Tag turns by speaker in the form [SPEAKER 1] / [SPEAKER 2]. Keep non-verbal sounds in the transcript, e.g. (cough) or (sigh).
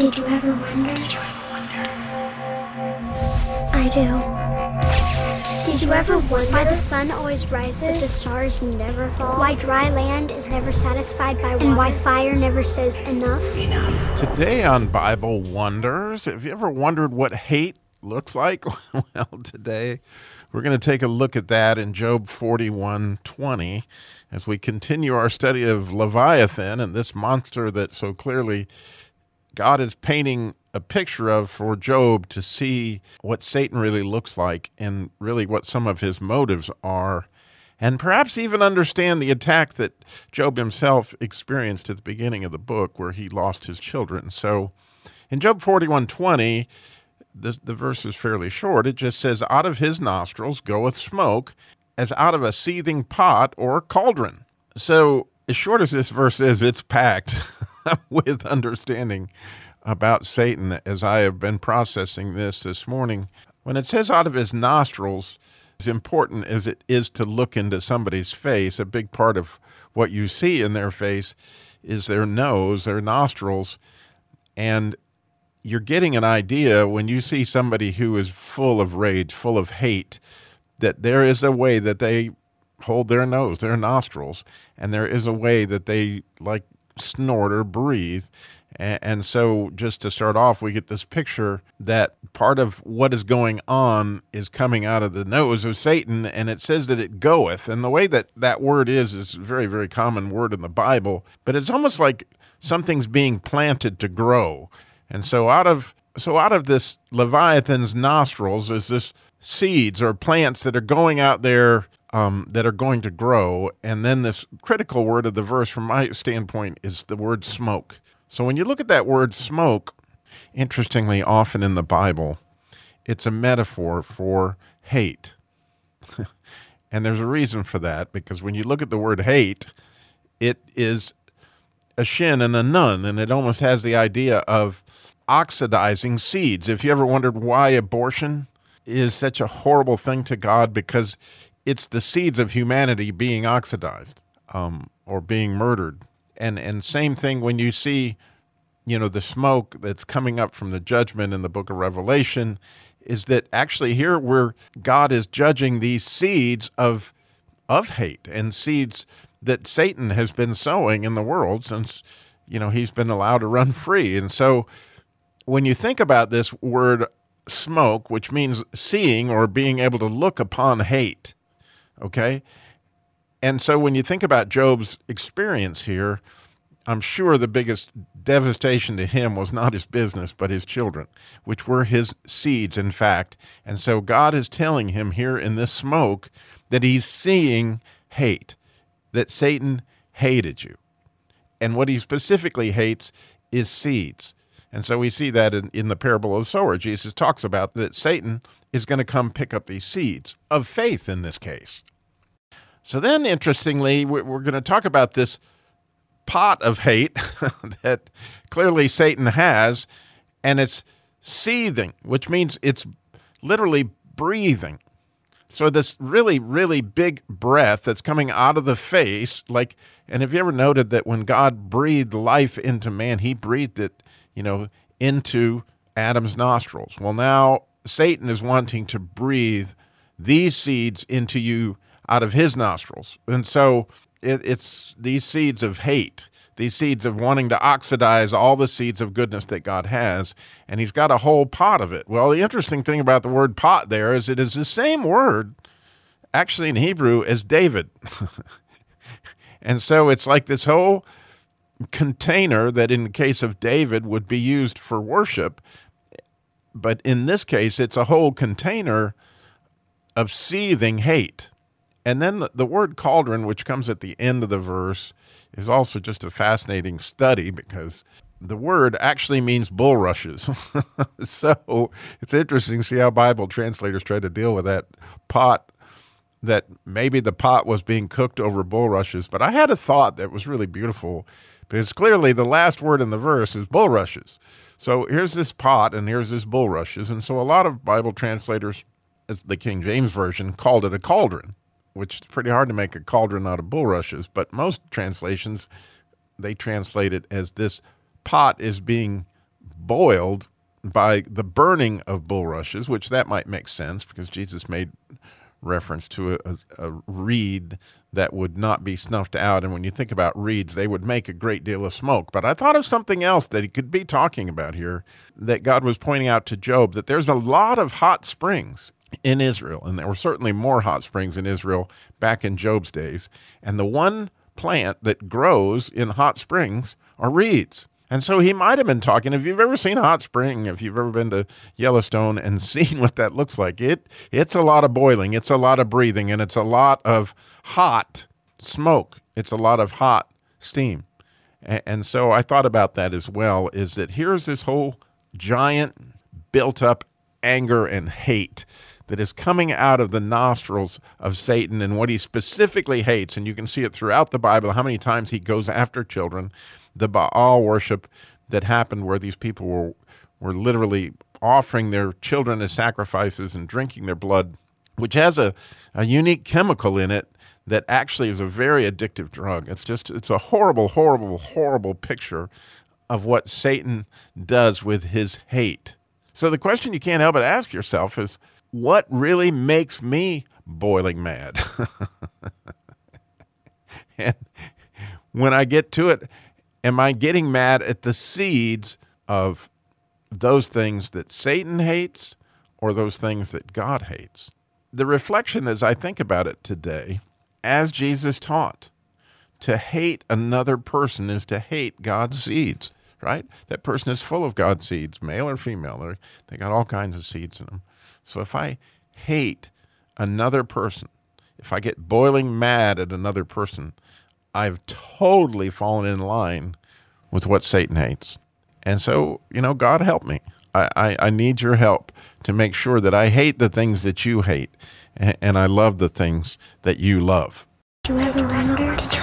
[SPEAKER 1] Did you ever wonder?
[SPEAKER 2] Did you ever wonder?
[SPEAKER 1] I do. Did you ever wonder why the sun always rises, but the stars never fall? Why dry land is never satisfied by water? And why fire never says enough?
[SPEAKER 2] Enough.
[SPEAKER 3] Today on Bible Wonders, have you ever wondered what hate looks like? (laughs) well, today we're going to take a look at that in Job 41:20 as we continue our study of Leviathan and this monster that so clearly God is painting a picture of for Job to see what Satan really looks like and really what some of his motives are, and perhaps even understand the attack that Job himself experienced at the beginning of the book where he lost his children. So in Job 41:20, the, the verse is fairly short. It just says, Out of his nostrils goeth smoke, as out of a seething pot or cauldron. So, as short as this verse is, it's packed (laughs) (laughs) with understanding about Satan as I have been processing this this morning. When it says out of his nostrils, as important as it is to look into somebody's face, a big part of what you see in their face is their nose, their nostrils. And you're getting an idea when you see somebody who is full of rage, full of hate, that there is a way that they hold their nose, their nostrils, and there is a way that they like snort or breathe. And, so, just to start off, we get this picture that part of what is going on is coming out of the nose of Satan, and it says that it goeth. And the way that that word is is a very, very common word in the Bible, but it's almost like something's being planted to grow. And so, out of so out of this leviathan's nostrils is this seeds or plants that are going out there um, that are going to grow. And then this critical word of the verse, from my standpoint, is the word smoke. So when you look at that word smoke, interestingly, often in the Bible, it's a metaphor for hate. (laughs) and there's a reason for that because when you look at the word hate, it is a shin and a nun, and it almost has the idea of oxidizing seeds. If you ever wondered why abortion is such a horrible thing to God, because it's the seeds of humanity being oxidized um, or being murdered. And and same thing when you see you know the smoke that's coming up from the judgment in the book of revelation is that actually here where god is judging these seeds of of hate and seeds that satan has been sowing in the world since you know he's been allowed to run free. And so when you think about this word smoke which means seeing or being able to look upon hate okay and so when you think about Job's experience here, I'm sure the biggest devastation to him was not his business, but his children, which were his seeds, in fact. And so God is telling him here in this smoke that he's seeing hate, that Satan hated you. And what he specifically hates is seeds. And so we see that in, in the parable of the sower. Jesus talks about that Satan is going to come pick up these seeds of faith in this case. So then, interestingly, we're, going to talk about this pot of hate (laughs) that clearly Satan has, and it's seething, which means it's literally breathing. So this really, really big breath that's coming out of the face, like, and have you ever noted that when God breathed life into man, he breathed it, you know, into Adam's nostrils. Well, now Satan is wanting to breathe these seeds into you out of his nostrils. And so it, it's these seeds of hate, these seeds of wanting to oxidize all the seeds of goodness that God has. And he's got a whole pot of it. Well, the interesting thing about the word pot there is it is the same word actually in Hebrew as David. (laughs) and so it's like this whole container that in the case of David would be used for worship. But in this case, it's a whole container of seething hate. And then the, the word cauldron, which comes at the end of the verse, is also just a fascinating study because the word actually means bulrushes. (laughs) so it's interesting to see how Bible translators try to deal with that pot, that maybe the pot was being cooked over bulrushes. But I had a thought that was really beautiful because clearly the last word in the verse is bulrushes. So here's this pot and here's this bulrushes. And so a lot of Bible translators, as the King James Version, called it a cauldron which is pretty hard to make a cauldron out of bulrushes, but most translations they translate it as this pot is being boiled by the burning of bulrushes, which that might make sense because Jesus made reference to a, a, reed that would not be snuffed out. And when you think about reeds, they would make a great deal of smoke. But I thought of something else that he could be talking about here that God was pointing out to Job that there's a lot of hot springs in Israel. And there were certainly more hot springs in Israel back in Job's days. And the one plant that grows in hot springs are reeds. And so he might have been talking. If you've ever seen a hot spring, if you've ever been to Yellowstone and (laughs) seen what that looks like, it it's a lot of boiling, it's a lot of breathing, and it's a lot of hot smoke. It's a lot of hot steam. And, and so I thought about that as well. Is that here's this whole giant built up anger and hate that is coming out of the nostrils of Satan and what he specifically hates. And you can see it throughout the Bible how many times he goes after children the Baal worship that happened where these people were were literally offering their children as sacrifices and drinking their blood, which has a, a unique chemical in it that actually is a very addictive drug. It's just it's a horrible, horrible, horrible picture of what Satan does with his hate. So the question you can't help but ask yourself is what really makes me boiling mad? (laughs) and when I get to it, Am I getting mad at the seeds of those things that Satan hates or those things that God hates? The reflection as I think about it today, as Jesus taught, to hate another person is to hate God's seeds, right? That person is full of God's seeds, male or female. They got all kinds of seeds in them. So if I hate another person, if I get boiling mad at another person, I've totally fallen in line with what Satan hates. And so, you know, God help me. I, I, I need your help to make sure that I hate the things that you hate and, and I love the things that you love.
[SPEAKER 1] Do you ever wonder?